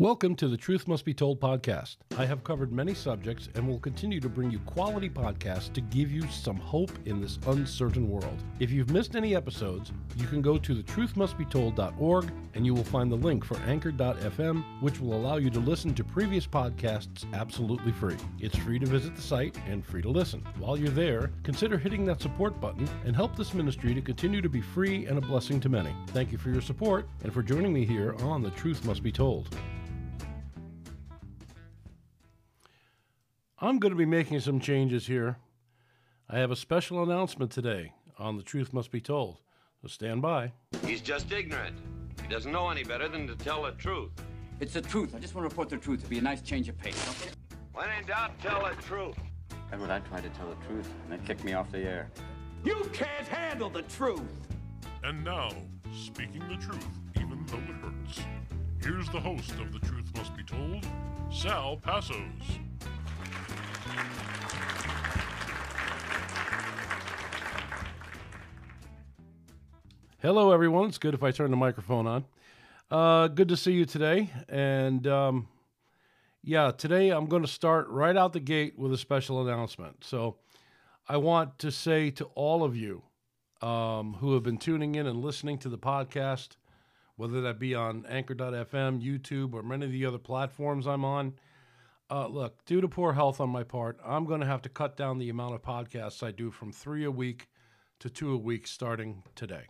Welcome to the Truth Must Be Told podcast. I have covered many subjects and will continue to bring you quality podcasts to give you some hope in this uncertain world. If you've missed any episodes, you can go to thetruthmustbetold.org and you will find the link for anchor.fm, which will allow you to listen to previous podcasts absolutely free. It's free to visit the site and free to listen. While you're there, consider hitting that support button and help this ministry to continue to be free and a blessing to many. Thank you for your support and for joining me here on The Truth Must Be Told. I'm going to be making some changes here. I have a special announcement today on The Truth Must Be Told. So stand by. He's just ignorant. He doesn't know any better than to tell the truth. It's the truth. I just want to report the truth. It'd be a nice change of pace. Okay? When in doubt, tell the truth. And when I tried to tell the truth, and they kicked me off the air. You can't handle the truth. And now, speaking the truth, even though it hurts. Here's the host of The Truth Must Be Told, Sal Passos. Hello, everyone. It's good if I turn the microphone on. Uh, good to see you today. And um, yeah, today I'm going to start right out the gate with a special announcement. So I want to say to all of you um, who have been tuning in and listening to the podcast, whether that be on anchor.fm, YouTube, or many of the other platforms I'm on, uh, look, due to poor health on my part, I'm going to have to cut down the amount of podcasts I do from three a week to two a week starting today.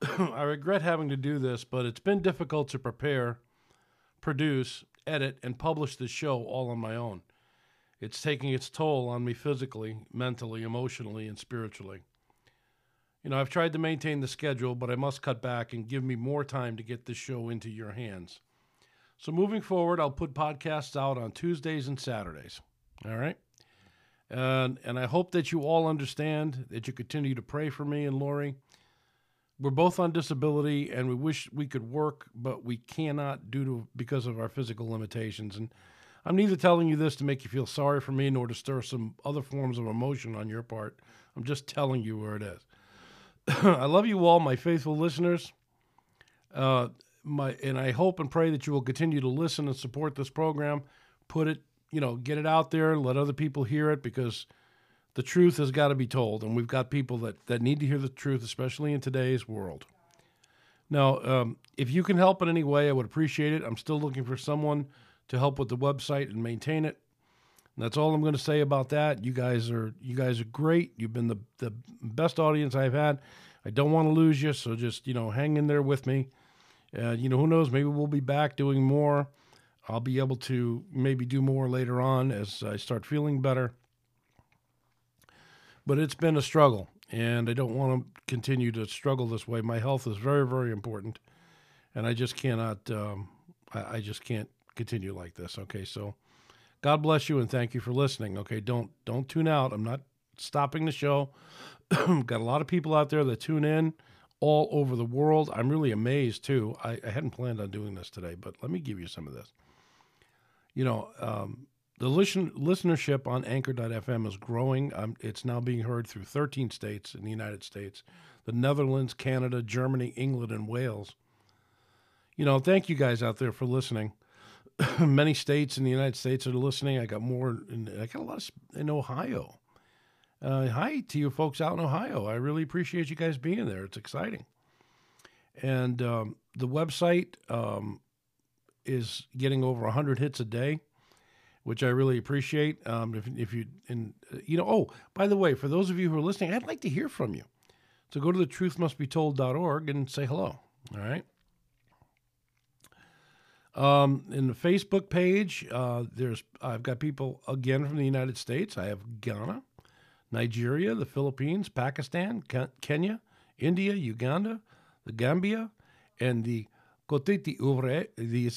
I regret having to do this, but it's been difficult to prepare, produce, edit, and publish this show all on my own. It's taking its toll on me physically, mentally, emotionally, and spiritually. You know, I've tried to maintain the schedule, but I must cut back and give me more time to get this show into your hands. So moving forward, I'll put podcasts out on Tuesdays and Saturdays. All right? And and I hope that you all understand that you continue to pray for me and Lori we're both on disability and we wish we could work but we cannot due to because of our physical limitations. And i'm neither telling you this to make you feel sorry for me nor to stir some other forms of emotion on your part. I'm just telling you where it is. I love you all my faithful listeners. Uh, my and i hope and pray that you will continue to listen and support this program. Put it you know get it out there let other people hear it because the truth has got to be told, and we've got people that, that need to hear the truth, especially in today's world. Now, um, if you can help in any way, I would appreciate it. I'm still looking for someone to help with the website and maintain it. And that's all I'm going to say about that. You guys are you guys are great. You've been the the best audience I've had. I don't want to lose you, so just you know hang in there with me. Uh, you know who knows? Maybe we'll be back doing more. I'll be able to maybe do more later on as I start feeling better but it's been a struggle, and I don't want to continue to struggle this way. My health is very, very important, and I just cannot. Um, I, I just can't continue like this. Okay, so God bless you and thank you for listening. Okay, don't don't tune out. I'm not stopping the show. Got a lot of people out there that tune in all over the world. I'm really amazed too. I, I hadn't planned on doing this today, but let me give you some of this. You know, um, the listen, listenership on Anchor.fm is growing. Um, it's now being heard through 13 states in the United States the Netherlands, Canada, Germany, England, and Wales. You know, thank you guys out there for listening. Many states in the United States are listening. I got more, in, I got a lot in Ohio. Uh, hi to you folks out in Ohio. I really appreciate you guys being there. It's exciting. And um, the website um, is getting over 100 hits a day which I really appreciate. Um, if, if you and uh, you know, oh, by the way, for those of you who are listening, I'd like to hear from you. So go to the truthmustbetold.org and say hello. All right. Um, in the Facebook page, uh, there's I've got people again from the United States. I have Ghana, Nigeria, the Philippines, Pakistan, Kenya, India, Uganda, the Gambia, and the Côte d'Ivoire. The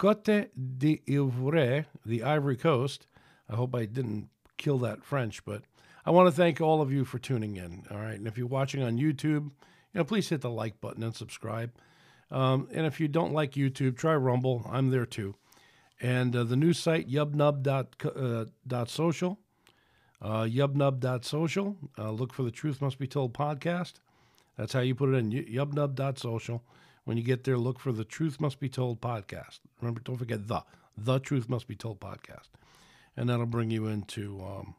Cote d'Ivoire, the Ivory Coast. I hope I didn't kill that French, but I want to thank all of you for tuning in. All right, and if you're watching on YouTube, you know, please hit the like button and subscribe. Um, and if you don't like YouTube, try Rumble. I'm there too. And uh, the new site, yubnub.social. Uh, yubnub.social. Uh, look for the Truth Must Be Told podcast. That's how you put it in, yubnub.social. When you get there, look for the Truth Must Be Told podcast. Remember, don't forget the the Truth Must Be Told podcast, and that'll bring you into um,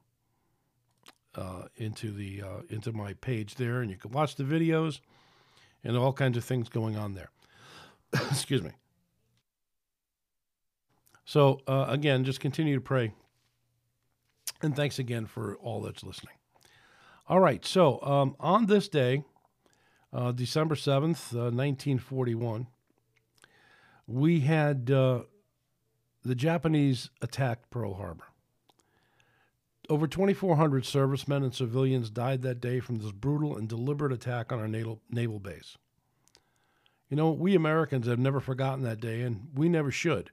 uh, into the uh, into my page there, and you can watch the videos and all kinds of things going on there. Excuse me. So uh, again, just continue to pray, and thanks again for all that's listening. All right, so um, on this day, uh, December seventh, uh, nineteen forty-one, we had uh, the Japanese attacked Pearl Harbor. Over 2,400 servicemen and civilians died that day from this brutal and deliberate attack on our naval, naval base. You know, we Americans have never forgotten that day, and we never should.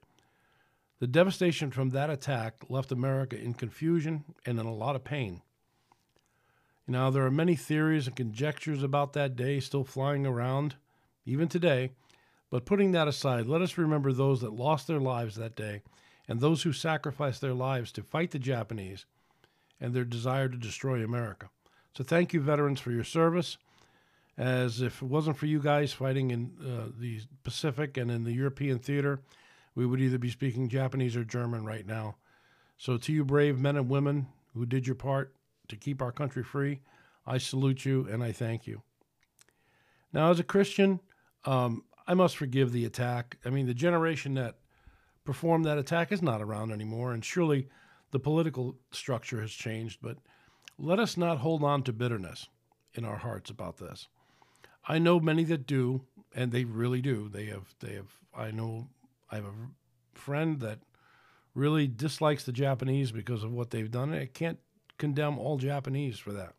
The devastation from that attack left America in confusion and in a lot of pain. Now, there are many theories and conjectures about that day still flying around, even today, but putting that aside, let us remember those that lost their lives that day and those who sacrificed their lives to fight the Japanese and their desire to destroy America. So thank you, veterans, for your service. As if it wasn't for you guys fighting in uh, the Pacific and in the European theater, we would either be speaking Japanese or German right now. So to you, brave men and women who did your part to keep our country free, I salute you and I thank you. Now, as a Christian, um, I must forgive the attack. I mean, the generation that performed that attack is not around anymore, and surely the political structure has changed, but let us not hold on to bitterness in our hearts about this. I know many that do, and they really do. They have, they have, I know, I have a friend that really dislikes the Japanese because of what they've done. I can't condemn all Japanese for that.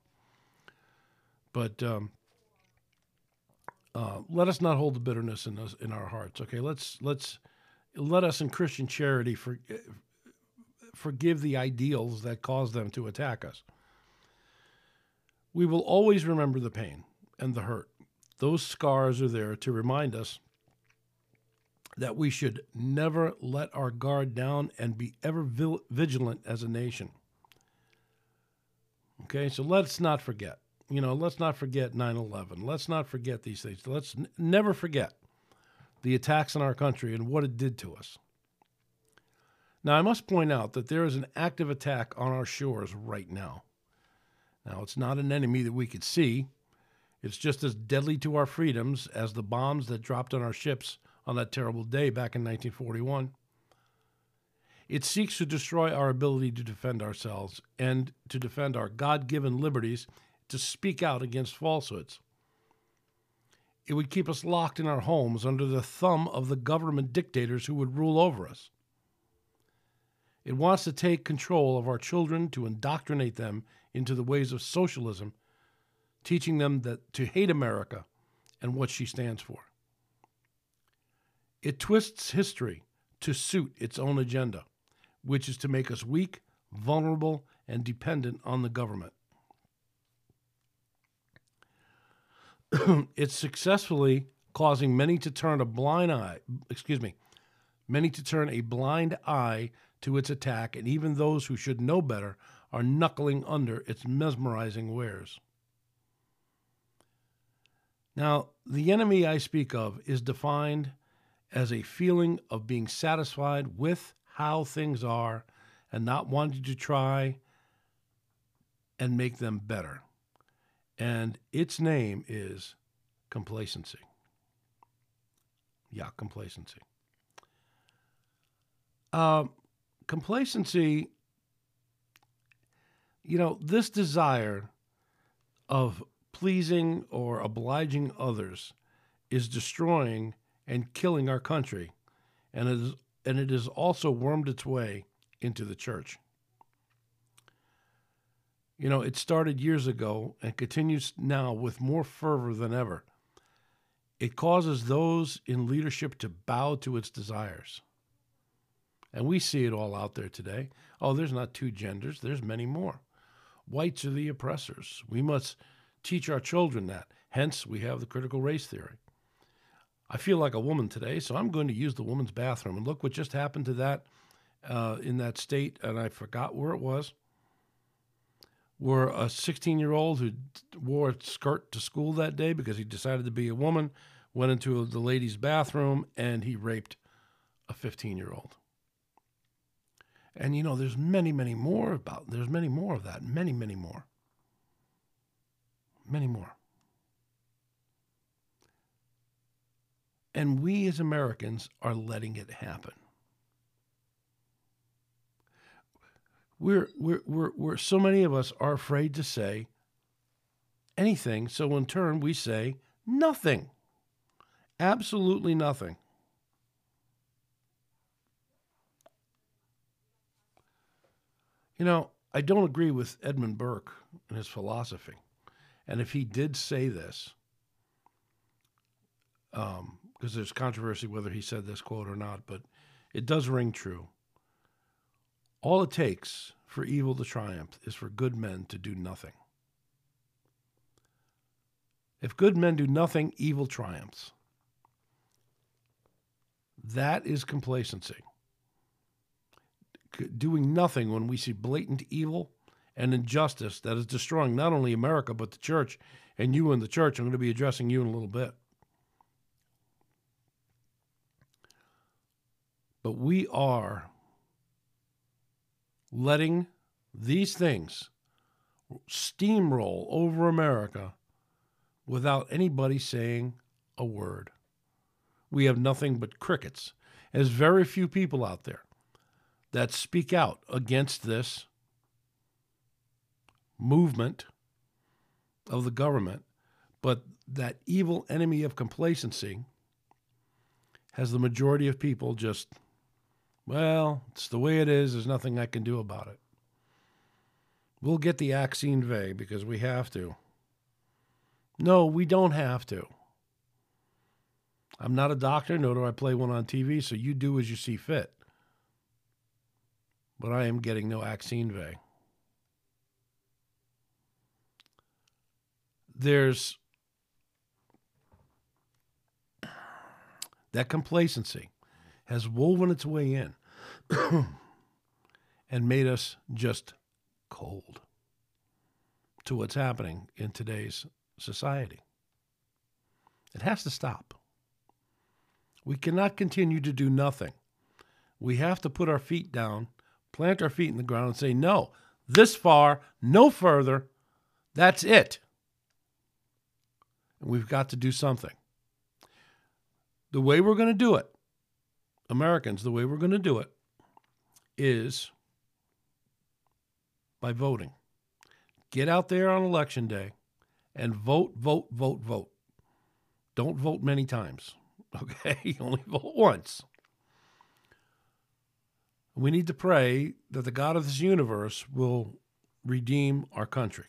But um, uh, let us not hold the bitterness in us in our hearts. Okay, let's let's let us in Christian charity for, forgive the ideals that caused them to attack us. We will always remember the pain and the hurt. Those scars are there to remind us that we should never let our guard down and be ever vigilant as a nation. Okay, so let's not forget. You know, let's not forget 9 11. Let's not forget these things. Let's n- never forget the attacks on our country and what it did to us. Now, I must point out that there is an active attack on our shores right now. Now, it's not an enemy that we could see. It's just as deadly to our freedoms as the bombs that dropped on our ships on that terrible day back in 1941. It seeks to destroy our ability to defend ourselves and to defend our God given liberties to speak out against falsehoods. It would keep us locked in our homes under the thumb of the government dictators who would rule over us. It wants to take control of our children to indoctrinate them into the ways of socialism, teaching them that to hate America and what she stands for. It twists history to suit its own agenda, which is to make us weak, vulnerable, and dependent on the government. it's successfully causing many to turn a blind eye, excuse me, many to turn a blind eye to its attack, and even those who should know better are knuckling under its mesmerizing wares. Now, the enemy I speak of is defined as a feeling of being satisfied with how things are and not wanting to try and make them better. And its name is complacency. Yeah, complacency. Um, complacency, you know, this desire of pleasing or obliging others is destroying and killing our country, and it is, and it has also wormed its way into the church. You know, it started years ago and continues now with more fervor than ever. It causes those in leadership to bow to its desires. And we see it all out there today. Oh, there's not two genders, there's many more. Whites are the oppressors. We must teach our children that. Hence, we have the critical race theory. I feel like a woman today, so I'm going to use the woman's bathroom. And look what just happened to that uh, in that state, and I forgot where it was. Where a 16 year old who wore a skirt to school that day because he decided to be a woman went into the ladies' bathroom and he raped a 15 year old. And you know, there's many, many more about, there's many more of that, many, many more. Many more. And we as Americans are letting it happen. We're, we're, we're, we're, so many of us are afraid to say anything. So in turn, we say nothing. Absolutely nothing. You know, I don't agree with Edmund Burke and his philosophy. And if he did say this, um, because there's controversy whether he said this quote or not, but it does ring true. All it takes for evil to triumph is for good men to do nothing. If good men do nothing, evil triumphs. That is complacency. Doing nothing when we see blatant evil and injustice that is destroying not only America, but the church and you and the church. I'm going to be addressing you in a little bit. But we are letting these things steamroll over America without anybody saying a word. We have nothing but crickets. There's very few people out there that speak out against this movement of the government, but that evil enemy of complacency has the majority of people just well, it's the way it is. There's nothing I can do about it. We'll get the vaccine because we have to. No, we don't have to. I'm not a doctor, nor do I play one on TV, so you do as you see fit. But I am getting no vaccine. There's that complacency has woven its way in. and made us just cold to what's happening in today's society. It has to stop. We cannot continue to do nothing. We have to put our feet down, plant our feet in the ground, and say, no, this far, no further. That's it. And we've got to do something. The way we're going to do it, Americans, the way we're going to do it is by voting. Get out there on election day and vote, vote, vote, vote. Don't vote many times, okay? Only vote once. We need to pray that the God of this universe will redeem our country.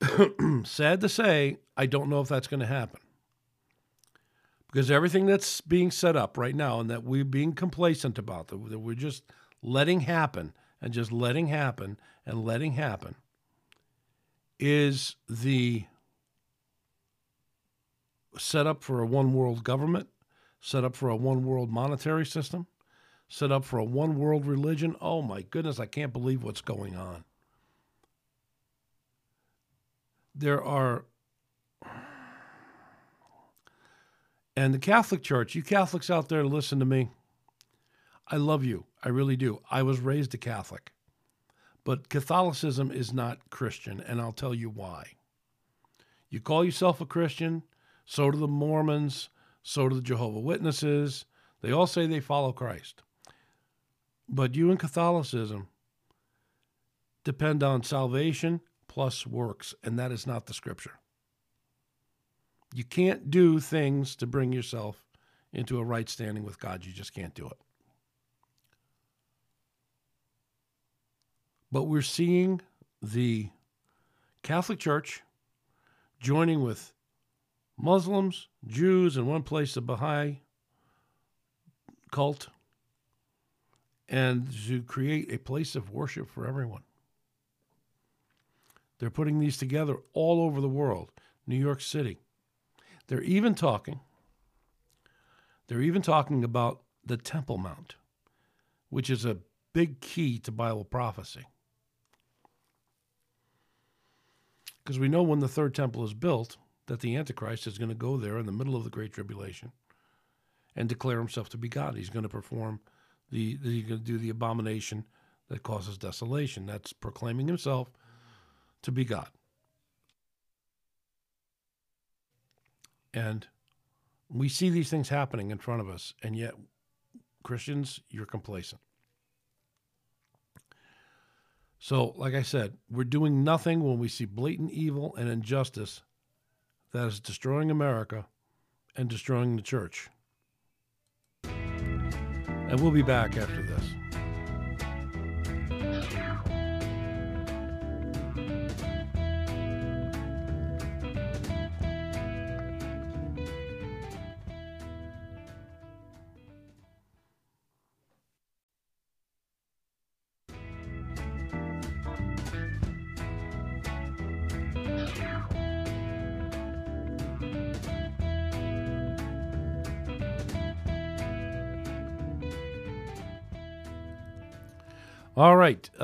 Sad to say, I don't know if that's going to happen because everything that's being set up right now and that we're being complacent about, that we're just letting happen and just letting happen and letting happen, is the set up for a one world government, set up for a one world monetary system, set up for a one world religion. Oh my goodness, I can't believe what's going on. There are And the Catholic Church, you Catholics out there, listen to me. I love you. I really do. I was raised a Catholic. But Catholicism is not Christian, and I'll tell you why. You call yourself a Christian, so do the Mormons, so do the Jehovah Witnesses. They all say they follow Christ. But you in Catholicism depend on salvation plus works, and that is not the scripture. You can't do things to bring yourself into a right standing with God. You just can't do it. But we're seeing the Catholic Church joining with Muslims, Jews, and one place the Baha'i cult, and to create a place of worship for everyone. They're putting these together all over the world. New York City, they're even talking, they're even talking about the Temple Mount, which is a big key to Bible prophecy. Because we know when the third temple is built, that the Antichrist is going to go there in the middle of the Great Tribulation and declare himself to be God. He's going to perform the, he's going to do the abomination that causes desolation. That's proclaiming himself to be God. And we see these things happening in front of us, and yet, Christians, you're complacent. So, like I said, we're doing nothing when we see blatant evil and injustice that is destroying America and destroying the church. And we'll be back after this.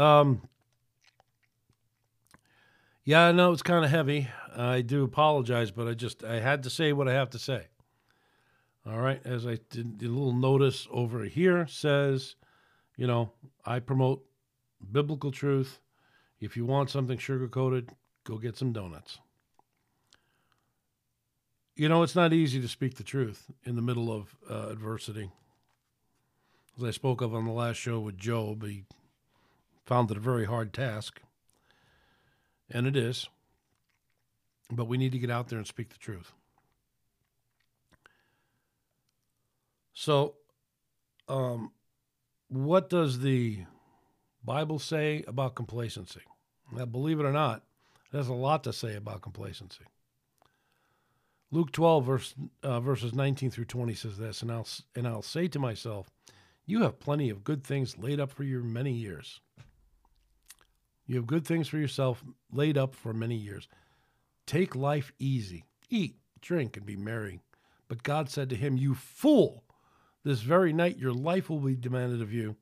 Um, yeah, I know it's kind of heavy. I do apologize, but I just I had to say what I have to say. All right, as I did, the little notice over here says, you know, I promote biblical truth. If you want something sugar coated, go get some donuts. You know, it's not easy to speak the truth in the middle of uh, adversity. As I spoke of on the last show with Job, he found it a very hard task, and it is. But we need to get out there and speak the truth. So, um, what does the Bible say about complacency? Now, believe it or not, there's a lot to say about complacency. Luke 12, verse, uh, verses 19 through 20 says this, and I'll, and I'll say to myself, You have plenty of good things laid up for you many years. You have good things for yourself laid up for many years. Take life easy. Eat, drink, and be merry. But God said to him, You fool! This very night your life will be demanded of you.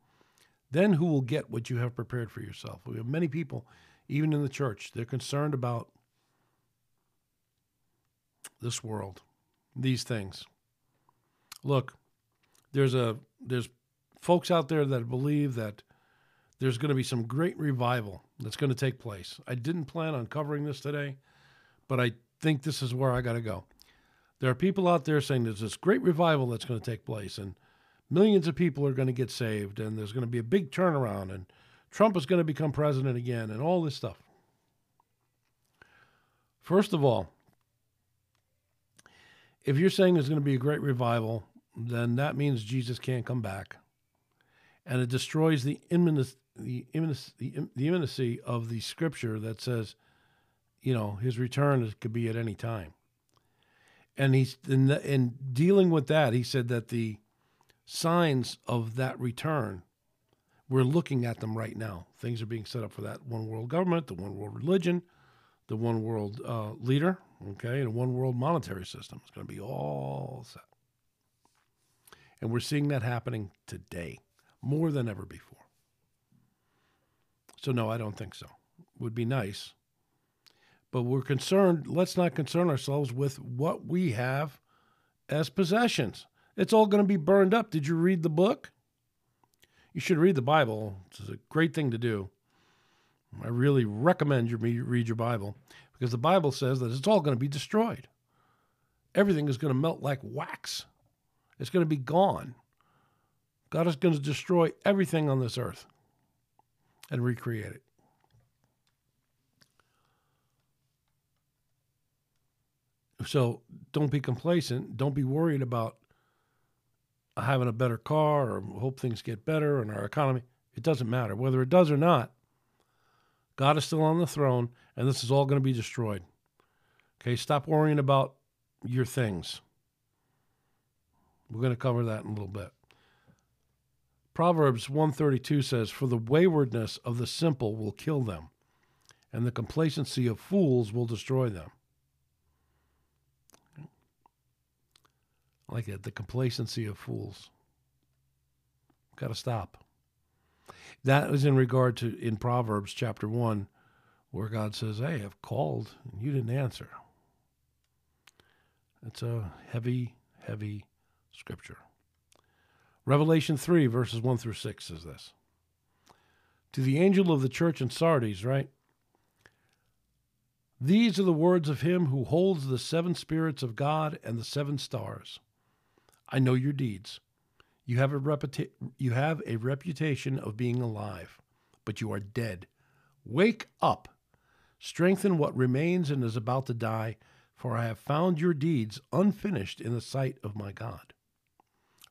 Then who will get what you have prepared for yourself? We have many people, even in the church, they're concerned about this world, these things. Look, there's a there's folks out there that believe that there's going to be some great revival that's going to take place. I didn't plan on covering this today, but I think this is where I got to go. There are people out there saying there's this great revival that's going to take place, and millions of people are going to get saved, and there's going to be a big turnaround, and Trump is going to become president again, and all this stuff. First of all, if you're saying there's going to be a great revival, then that means Jesus can't come back. And it destroys the the imminency, the, imminency of the scripture that says, you know, his return could be at any time. And he's in, in dealing with that, he said that the signs of that return, we're looking at them right now. Things are being set up for that one world government, the one world religion, the one world uh, leader, okay, and a one world monetary system. It's going to be all set. And we're seeing that happening today more than ever before. So, no, I don't think so. Would be nice. But we're concerned, let's not concern ourselves with what we have as possessions. It's all going to be burned up. Did you read the book? You should read the Bible. It's a great thing to do. I really recommend you read your Bible because the Bible says that it's all going to be destroyed. Everything is going to melt like wax, it's going to be gone. God is going to destroy everything on this earth and recreate it. So don't be complacent. Don't be worried about having a better car or hope things get better in our economy. It doesn't matter. Whether it does or not, God is still on the throne and this is all going to be destroyed. Okay, stop worrying about your things. We're going to cover that in a little bit. Proverbs 132 says, For the waywardness of the simple will kill them, and the complacency of fools will destroy them. I like that, the complacency of fools. Got to stop. That is in regard to in Proverbs chapter 1, where God says, Hey, I've called and you didn't answer. It's a heavy, heavy scripture. Revelation 3, verses 1 through 6 says this To the angel of the church in Sardis, right? These are the words of him who holds the seven spirits of God and the seven stars. I know your deeds. You have a reputa- you have a reputation of being alive, but you are dead. Wake up. Strengthen what remains and is about to die, for I have found your deeds unfinished in the sight of my God.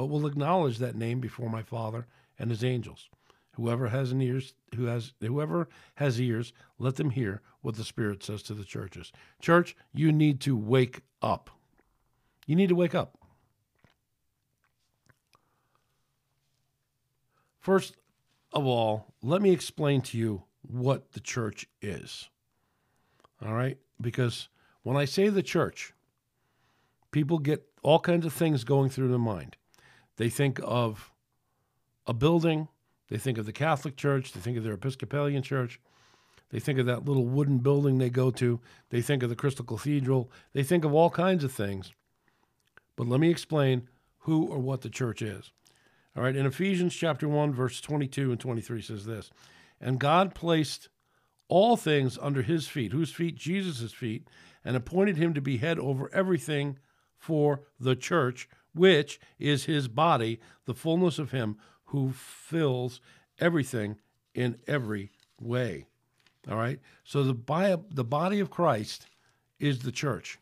but will acknowledge that name before my Father and his angels. Whoever has ears, who has whoever has ears, let them hear what the Spirit says to the churches. Church, you need to wake up. You need to wake up. First of all, let me explain to you what the church is. All right? Because when I say the church, people get all kinds of things going through their mind. They think of a building, they think of the Catholic Church, they think of their Episcopalian Church, they think of that little wooden building they go to, they think of the Crystal Cathedral, they think of all kinds of things. But let me explain who or what the church is. All right, in Ephesians chapter 1 verse 22 and 23 says this, and God placed all things under his feet, whose feet? Jesus' feet, and appointed him to be head over everything for the church, which is his body, the fullness of him who fills everything in every way. All right? So the, bi- the body of Christ is the church.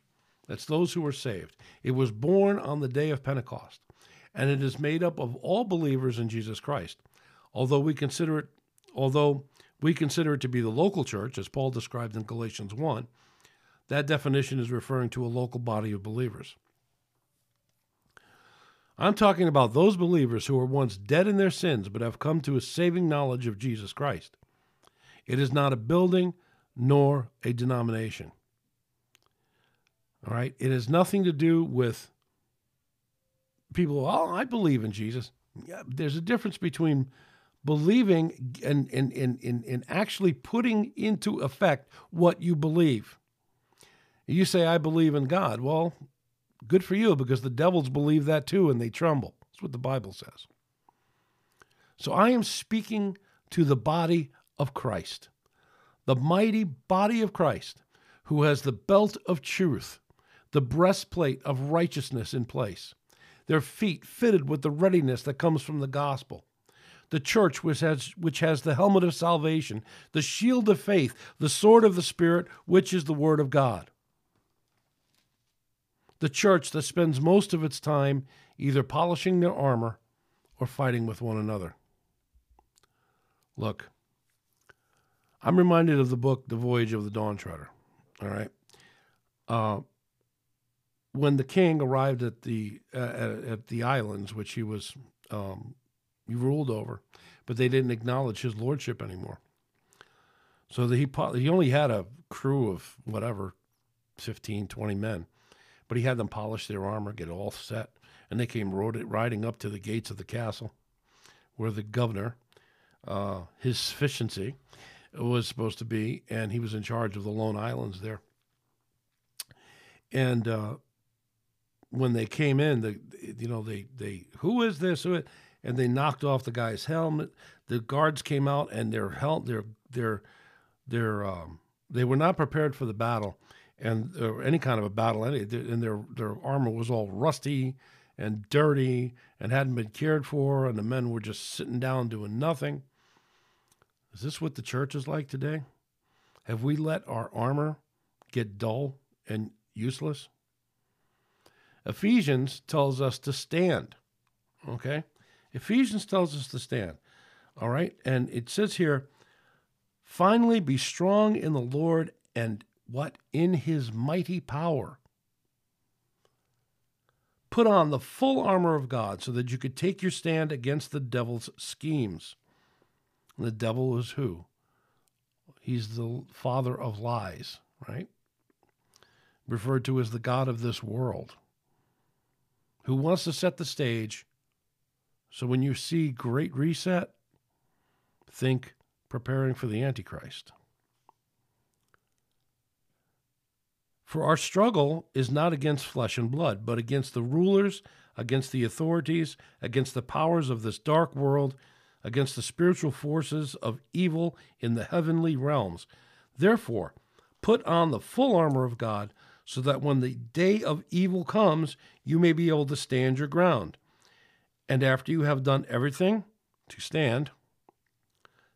That's those who are saved. It was born on the day of Pentecost, and it is made up of all believers in Jesus Christ. Although we consider it, although we consider it to be the local church, as Paul described in Galatians 1, that definition is referring to a local body of believers. I'm talking about those believers who were once dead in their sins but have come to a saving knowledge of Jesus Christ. It is not a building nor a denomination. All right? It has nothing to do with people, oh, I believe in Jesus. Yeah, there's a difference between believing and, and, and, and, and actually putting into effect what you believe. You say, I believe in God. Well, good for you because the devils believe that too and they tremble. That's what the Bible says. So I am speaking to the body of Christ, the mighty body of Christ, who has the belt of truth, the breastplate of righteousness in place, their feet fitted with the readiness that comes from the gospel. The church, which has, which has the helmet of salvation, the shield of faith, the sword of the Spirit, which is the word of God the church that spends most of its time either polishing their armor or fighting with one another. Look, I'm reminded of the book The Voyage of the Dawn Treader. All right. Uh, when the king arrived at the uh, at, the islands, which he was um, he ruled over, but they didn't acknowledge his lordship anymore. So he he only had a crew of whatever, 15, 20 men but he had them polish their armor, get all set, and they came riding up to the gates of the castle, where the governor, uh, his sufficiency, was supposed to be, and he was in charge of the Lone Islands there. And uh, when they came in, the you know they they who is this? Who is, and they knocked off the guy's helmet. The guards came out, and their helmet, their their their um, they were not prepared for the battle and or any kind of a battle. And their their armor was all rusty and dirty and hadn't been cared for, and the men were just sitting down doing nothing. Is this what the church is like today? Have we let our armor get dull and useless? Ephesians tells us to stand. Okay? Ephesians tells us to stand. All right? And it says here, finally be strong in the Lord and what? In his mighty power. Put on the full armor of God so that you could take your stand against the devil's schemes. And the devil is who? He's the father of lies, right? Referred to as the God of this world, who wants to set the stage. So when you see Great Reset, think preparing for the Antichrist. For our struggle is not against flesh and blood, but against the rulers, against the authorities, against the powers of this dark world, against the spiritual forces of evil in the heavenly realms. Therefore, put on the full armor of God, so that when the day of evil comes, you may be able to stand your ground. And after you have done everything to stand,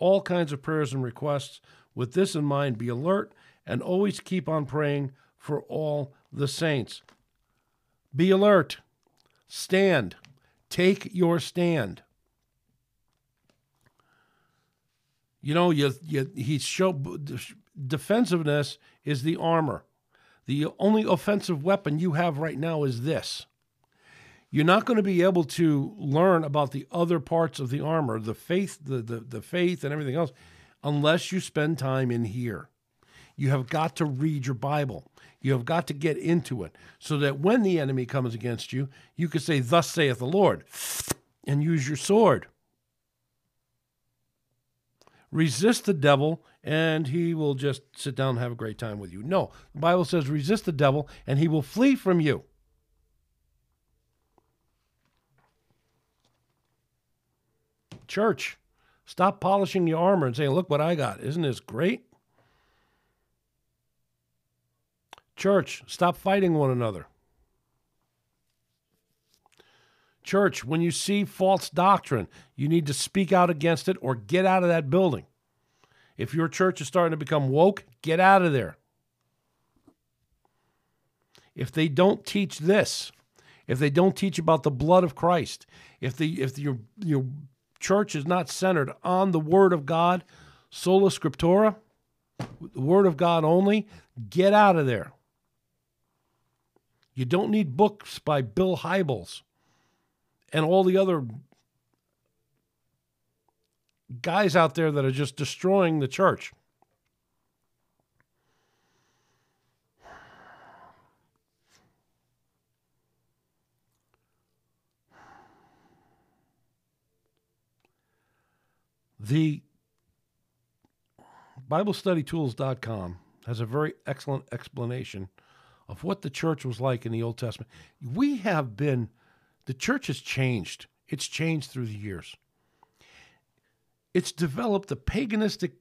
all kinds of prayers and requests. With this in mind, be alert and always keep on praying for all the saints. Be alert. Stand. Take your stand. You know, you, you, he show defensiveness is the armor. The only offensive weapon you have right now is this you're not going to be able to learn about the other parts of the armor, the faith, the, the, the faith and everything else, unless you spend time in here. You have got to read your Bible. You have got to get into it so that when the enemy comes against you, you can say, Thus saith the Lord, and use your sword. Resist the devil, and he will just sit down and have a great time with you. No, the Bible says, resist the devil, and he will flee from you. Church, stop polishing your armor and saying, Look what I got. Isn't this great? Church, stop fighting one another. Church, when you see false doctrine, you need to speak out against it or get out of that building. If your church is starting to become woke, get out of there. If they don't teach this, if they don't teach about the blood of Christ, if the if your your church is not centered on the Word of God, sola scriptura, the Word of God only, get out of there. You don't need books by Bill Hybels and all the other guys out there that are just destroying the church. The BibleStudyTools.com has a very excellent explanation of what the church was like in the Old Testament. We have been, the church has changed. It's changed through the years. It's developed the paganistic,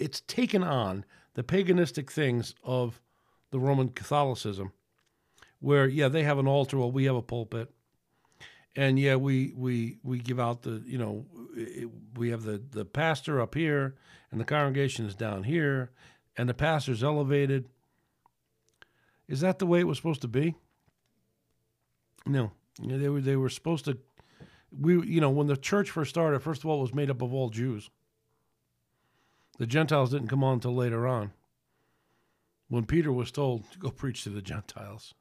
it's taken on the paganistic things of the Roman Catholicism, where, yeah, they have an altar, well, we have a pulpit and yeah, we we we give out the you know we have the the pastor up here and the congregation is down here, and the pastor's elevated. Is that the way it was supposed to be? No, they were they were supposed to. We you know when the church first started, first of all, it was made up of all Jews. The Gentiles didn't come on until later on. When Peter was told to go preach to the Gentiles,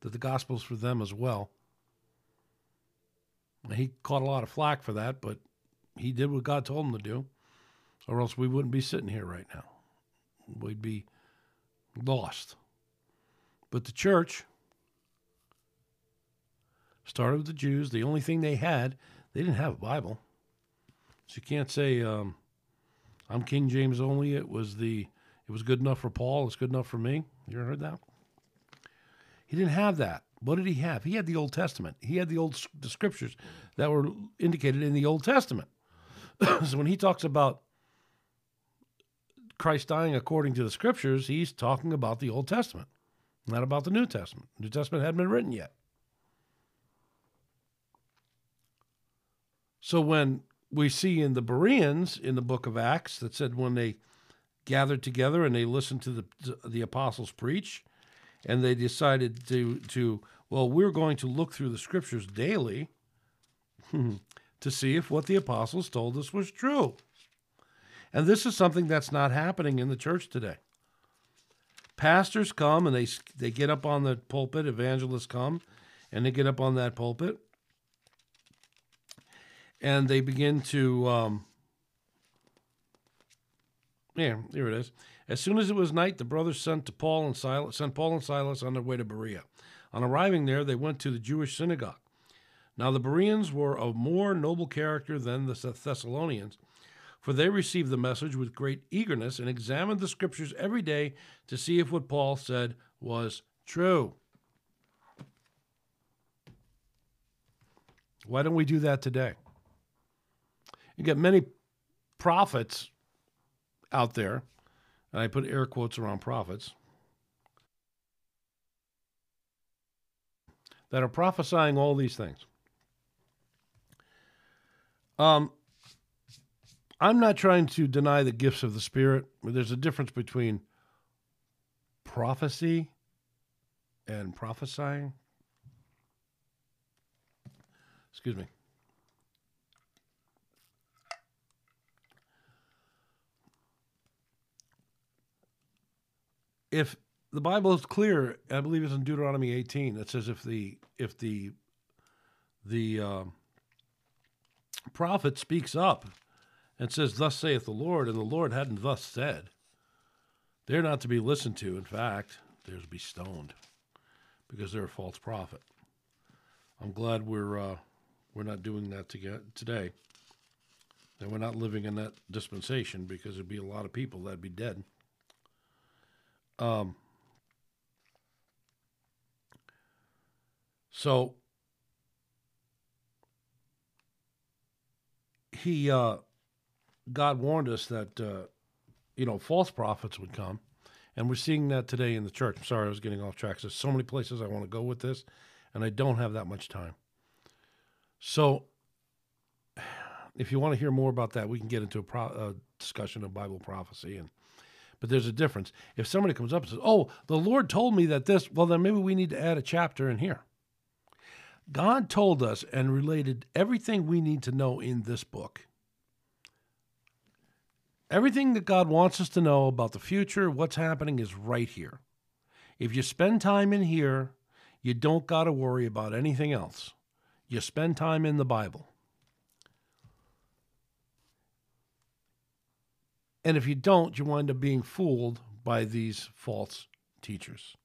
that the gospel's for them as well he caught a lot of flack for that, but he did what God told him to do, or else we wouldn't be sitting here right now. We'd be lost. But the church started with the Jews. The only thing they had, they didn't have a Bible. So you can't say, um, I'm King James only. It was the it was good enough for Paul. It's good enough for me. You ever heard that? He didn't have that. What did he have? He had the Old Testament. He had the old the scriptures that were indicated in the Old Testament. so when he talks about Christ dying according to the scriptures, he's talking about the Old Testament. not about the New Testament. The New Testament hadn't been written yet. So when we see in the Bereans in the book of Acts that said when they gathered together and they listened to the the apostles preach, and they decided to to well we're going to look through the scriptures daily to see if what the apostles told us was true. And this is something that's not happening in the church today. Pastors come and they they get up on the pulpit, evangelists come and they get up on that pulpit and they begin to um, yeah, here it is. As soon as it was night, the brothers sent to Paul and Silas sent Paul and Silas on their way to Berea. On arriving there, they went to the Jewish synagogue. Now the Bereans were of more noble character than the Thessalonians, for they received the message with great eagerness and examined the scriptures every day to see if what Paul said was true. Why don't we do that today? You get many prophets out there, and I put air quotes around prophets, that are prophesying all these things. Um, I'm not trying to deny the gifts of the Spirit. But there's a difference between prophecy and prophesying. Excuse me. If the Bible is clear, I believe it's in Deuteronomy 18 that says if the if the the uh, prophet speaks up and says, "Thus saith the Lord," and the Lord hadn't thus said, they're not to be listened to. In fact, they're to be stoned because they're a false prophet. I'm glad we're uh, we're not doing that today, and we're not living in that dispensation because there'd be a lot of people that'd be dead. Um, so he, uh, God warned us that, uh, you know, false prophets would come. And we're seeing that today in the church. I'm sorry, I was getting off track. There's so many places I want to go with this, and I don't have that much time. So, if you want to hear more about that, we can get into a, pro- a discussion of Bible prophecy and but there's a difference. If somebody comes up and says, Oh, the Lord told me that this, well, then maybe we need to add a chapter in here. God told us and related everything we need to know in this book. Everything that God wants us to know about the future, what's happening, is right here. If you spend time in here, you don't got to worry about anything else. You spend time in the Bible. And if you don't, you wind up being fooled by these false teachers.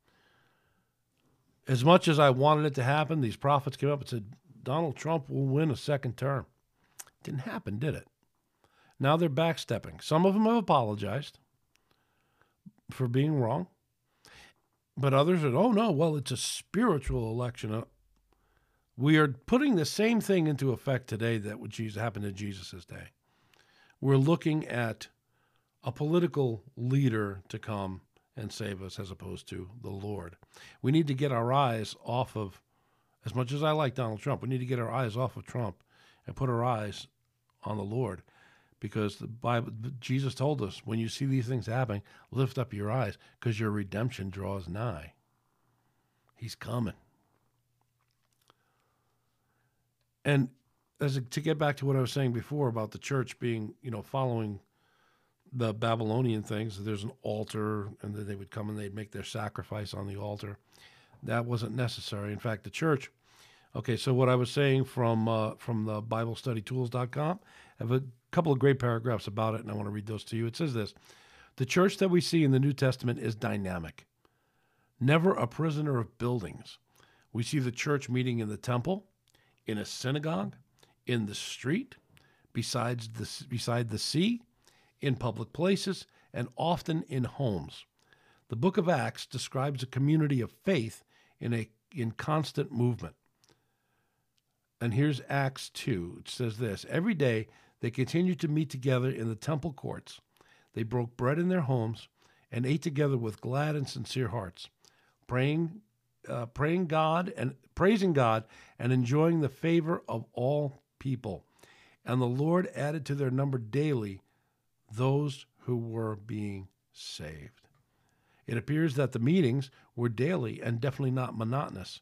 As much as I wanted it to happen, these prophets came up and said, Donald Trump will win a second term. Didn't happen, did it? Now they're backstepping. Some of them have apologized for being wrong, but others said, oh no, well, it's a spiritual election. Uh, we are putting the same thing into effect today that would happened in Jesus' day. We're looking at a political leader to come and save us as opposed to the Lord. We need to get our eyes off of, as much as I like Donald Trump, we need to get our eyes off of Trump and put our eyes on the Lord. Because the Bible, Jesus told us, when you see these things happening, lift up your eyes, because your redemption draws nigh. He's coming. And as a, to get back to what I was saying before about the church being, you know, following the Babylonian things. There's an altar, and then they would come and they'd make their sacrifice on the altar. That wasn't necessary. In fact, the church. Okay, so what I was saying from uh, from the BibleStudyTools.com, I have a couple of great paragraphs about it, and I want to read those to you. It says this: The church that we see in the New Testament is dynamic, never a prisoner of buildings. We see the church meeting in the temple, in a synagogue, in the street, besides the beside the sea, in public places, and often in homes. The book of Acts describes a community of faith in a in constant movement. And here's Acts 2. It says this Every day they continued to meet together in the temple courts. They broke bread in their homes and ate together with glad and sincere hearts, praying, uh, praying God and praising God and enjoying the favor of all people. And the Lord added to their number daily those who were being saved. It appears that the meetings were daily and definitely not monotonous.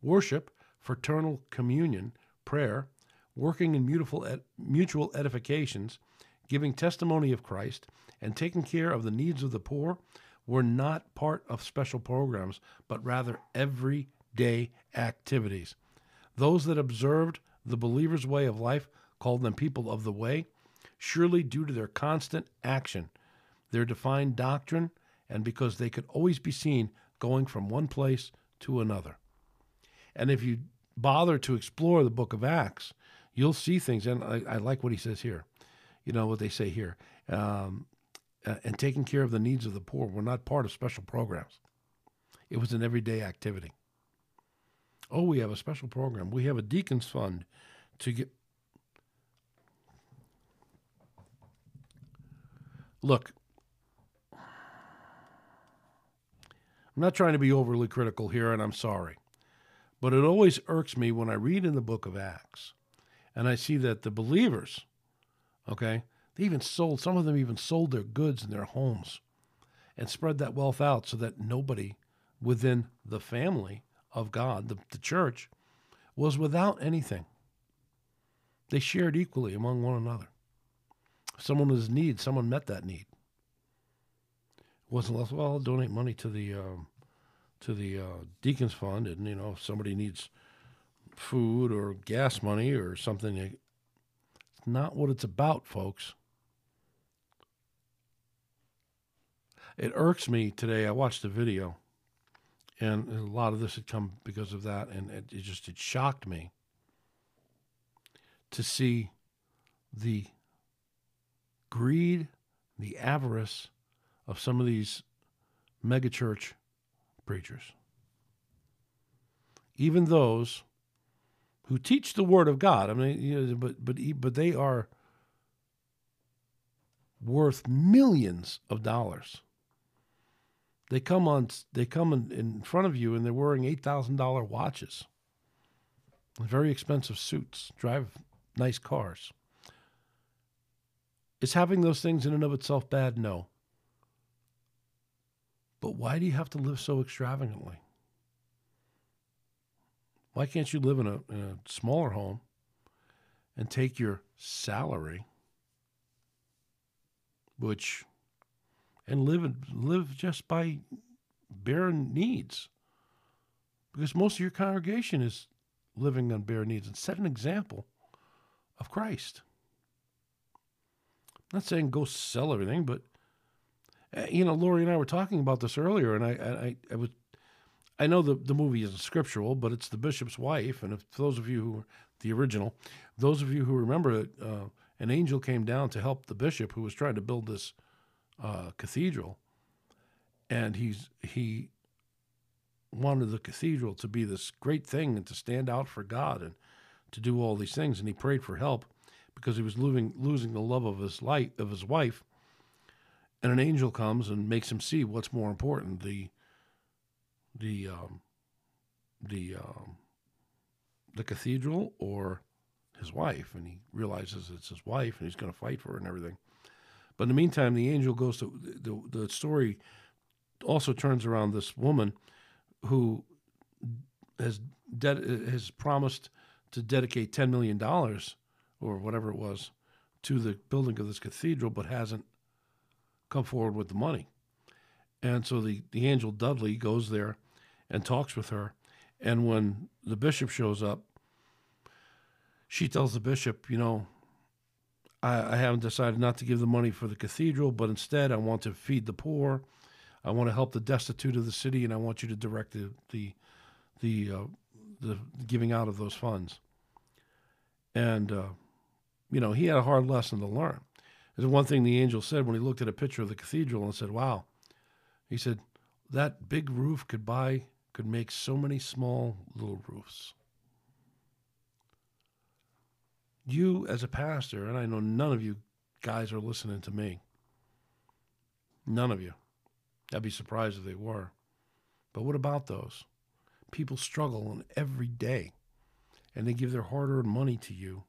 Worship, fraternal communion, prayer, working in mutual, ed- mutual edifications, giving testimony of Christ, and taking care of the needs of the poor were not part of special programs, but rather everyday activities. Those that observed the believer's way of life called them people of the way, surely due to their constant action, their defined doctrine, and because they could always be seen going from one place to another. And if you bother to explore the book of Acts, you'll see things. And I, I like what he says here. You know what they say here. Um, and taking care of the needs of the poor were not part of special programs. It was an everyday activity. Oh, we have a special program. We have a deacons fund to get. Look, I'm not trying to be overly critical here, and I'm sorry. But it always irks me when I read in the book of Acts and I see that the believers, okay, they even sold, some of them even sold their goods and their homes and spread that wealth out so that nobody within the family of God, the, the church, was without anything. They shared equally among one another. Someone was in need, someone met that need. It wasn't less, well, I'll donate money to the um, to the uh, Deacons Fund, and you know, if somebody needs food or gas money or something, it's not what it's about, folks. It irks me today. I watched the video, and a lot of this had come because of that, and it, it just it shocked me to see the greed, the avarice of some of these megachurch preachers. Even those who teach the word of God. I mean, you know, but but but they are worth millions of dollars. They come on. They come in, in front of you, and they're wearing eight thousand dollar watches, very expensive suits, drive nice cars. Is having those things in and of itself bad? No. But why do you have to live so extravagantly? Why can't you live in a, in a smaller home and take your salary, which, and live live just by bare needs? Because most of your congregation is living on bare needs and set an example of Christ. Not saying go sell everything, but uh, you know, Lori and I were talking about this earlier, and I, I, I was, I know the the movie isn't scriptural, but it's the bishop's wife, and if those of you who are the original, those of you who remember it, uh, an angel came down to help the bishop who was trying to build this uh, cathedral, and he's he wanted the cathedral to be this great thing and to stand out for God and to do all these things, and he prayed for help because he was losing losing the love of his life of his wife. And an angel comes and makes him see what's more important the the um, the um, the cathedral or his wife. And he realizes it's his wife and he's going to fight for her and everything. But in the meantime the angel goes to the, the story also turns around this woman who has de- has promised to dedicate 10 million dollars or whatever it was to the building of this cathedral but hasn't come forward with the money. And so the, the angel Dudley goes there and talks with her. And when the bishop shows up, she tells the bishop, you know, I, I haven't decided not to give the money for the cathedral, but instead I want to feed the poor. I want to help the destitute of the city, and I want you to direct the the the, uh, the giving out of those funds. And uh, you know, he had a hard lesson to learn. There's one thing the angel said when he looked at a picture of the cathedral and said, Wow. He said, That big roof could buy, could make so many small little roofs. You, as a pastor, and I know none of you guys are listening to me, none of you. I'd be surprised if they were. But what about those? People struggle on every day and they give their hard earned money to you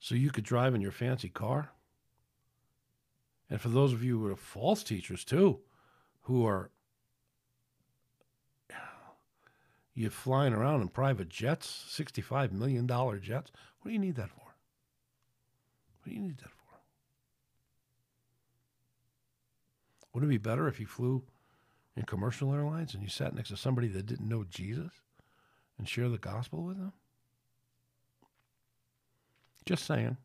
so you could drive in your fancy car. And for those of you who are false teachers too, who are you flying around in private jets, $65 million jets, what do you need that for? What do you need that for? Wouldn't it be better if you flew in commercial airlines and you sat next to somebody that didn't know Jesus and share the gospel with them? Just saying.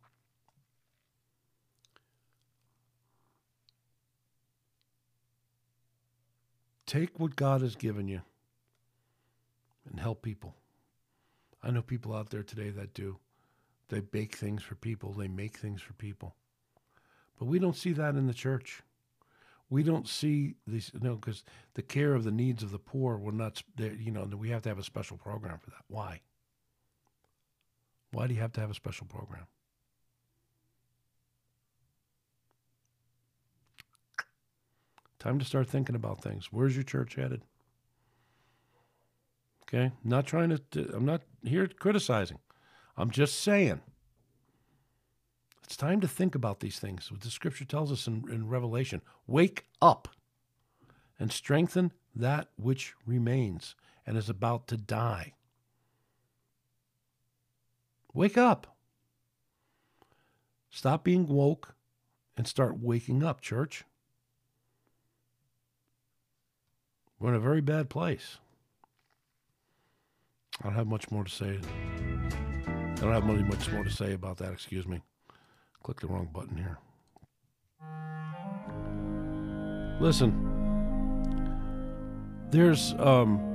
Take what God has given you and help people. I know people out there today that do. They bake things for people, they make things for people. But we don't see that in the church. We don't see these, you no, because the care of the needs of the poor, we're not, you know, we have to have a special program for that. Why? Why do you have to have a special program? Time to start thinking about things. Where's your church headed? Okay, not trying to. I'm not here criticizing. I'm just saying. It's time to think about these things. What the Scripture tells us in, in Revelation: wake up and strengthen that which remains and is about to die. Wake up. Stop being woke and start waking up, church. We're in a very bad place. I don't have much more to say. I don't have really much more to say about that. Excuse me. Click the wrong button here. Listen, there's um,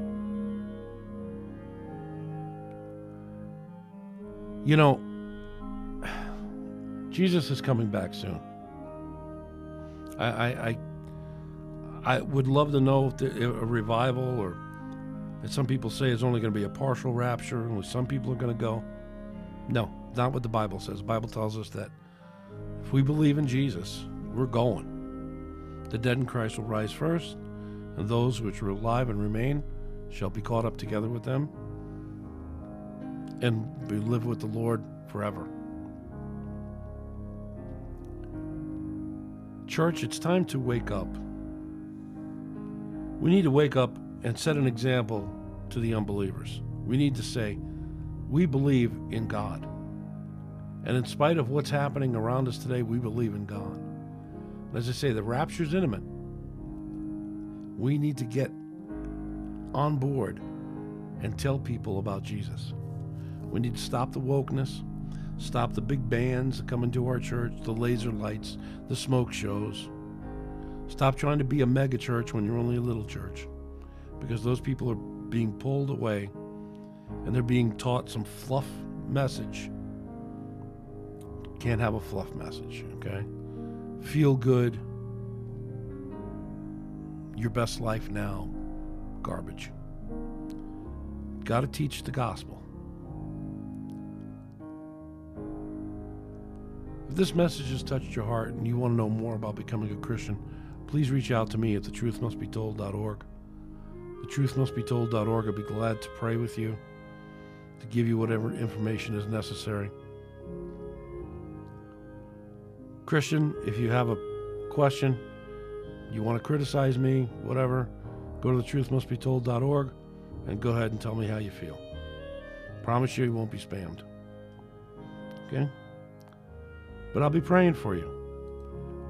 you know, Jesus is coming back soon. I I I, I would love to know if a revival or some people say it's only going to be a partial rapture, and some people are going to go. No, not what the Bible says. The Bible tells us that if we believe in Jesus, we're going. The dead in Christ will rise first, and those which are alive and remain shall be caught up together with them and we live with the Lord forever. Church, it's time to wake up. We need to wake up and set an example to the unbelievers. We need to say, we believe in God. And in spite of what's happening around us today, we believe in God. As I say, the rapture's imminent. We need to get on board and tell people about Jesus. We need to stop the wokeness, stop the big bands that come into our church, the laser lights, the smoke shows. Stop trying to be a mega church when you're only a little church because those people are being pulled away and they're being taught some fluff message. Can't have a fluff message, okay? Feel good. Your best life now. Garbage. Got to teach the gospel. This message has touched your heart and you want to know more about becoming a Christian, please reach out to me at thetruthmustbetold.org. Thetruthmustbetold.org. I'll be glad to pray with you, to give you whatever information is necessary. Christian, if you have a question, you want to criticize me, whatever, go to thetruthmustbetold.org and go ahead and tell me how you feel. Promise you, you won't be spammed. Okay? But I'll be praying for you.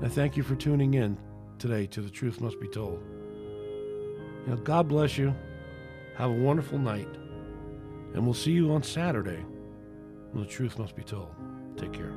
And thank you for tuning in today to The Truth Must Be Told. You know, God bless you. Have a wonderful night. And we'll see you on Saturday when the truth must be told. Take care.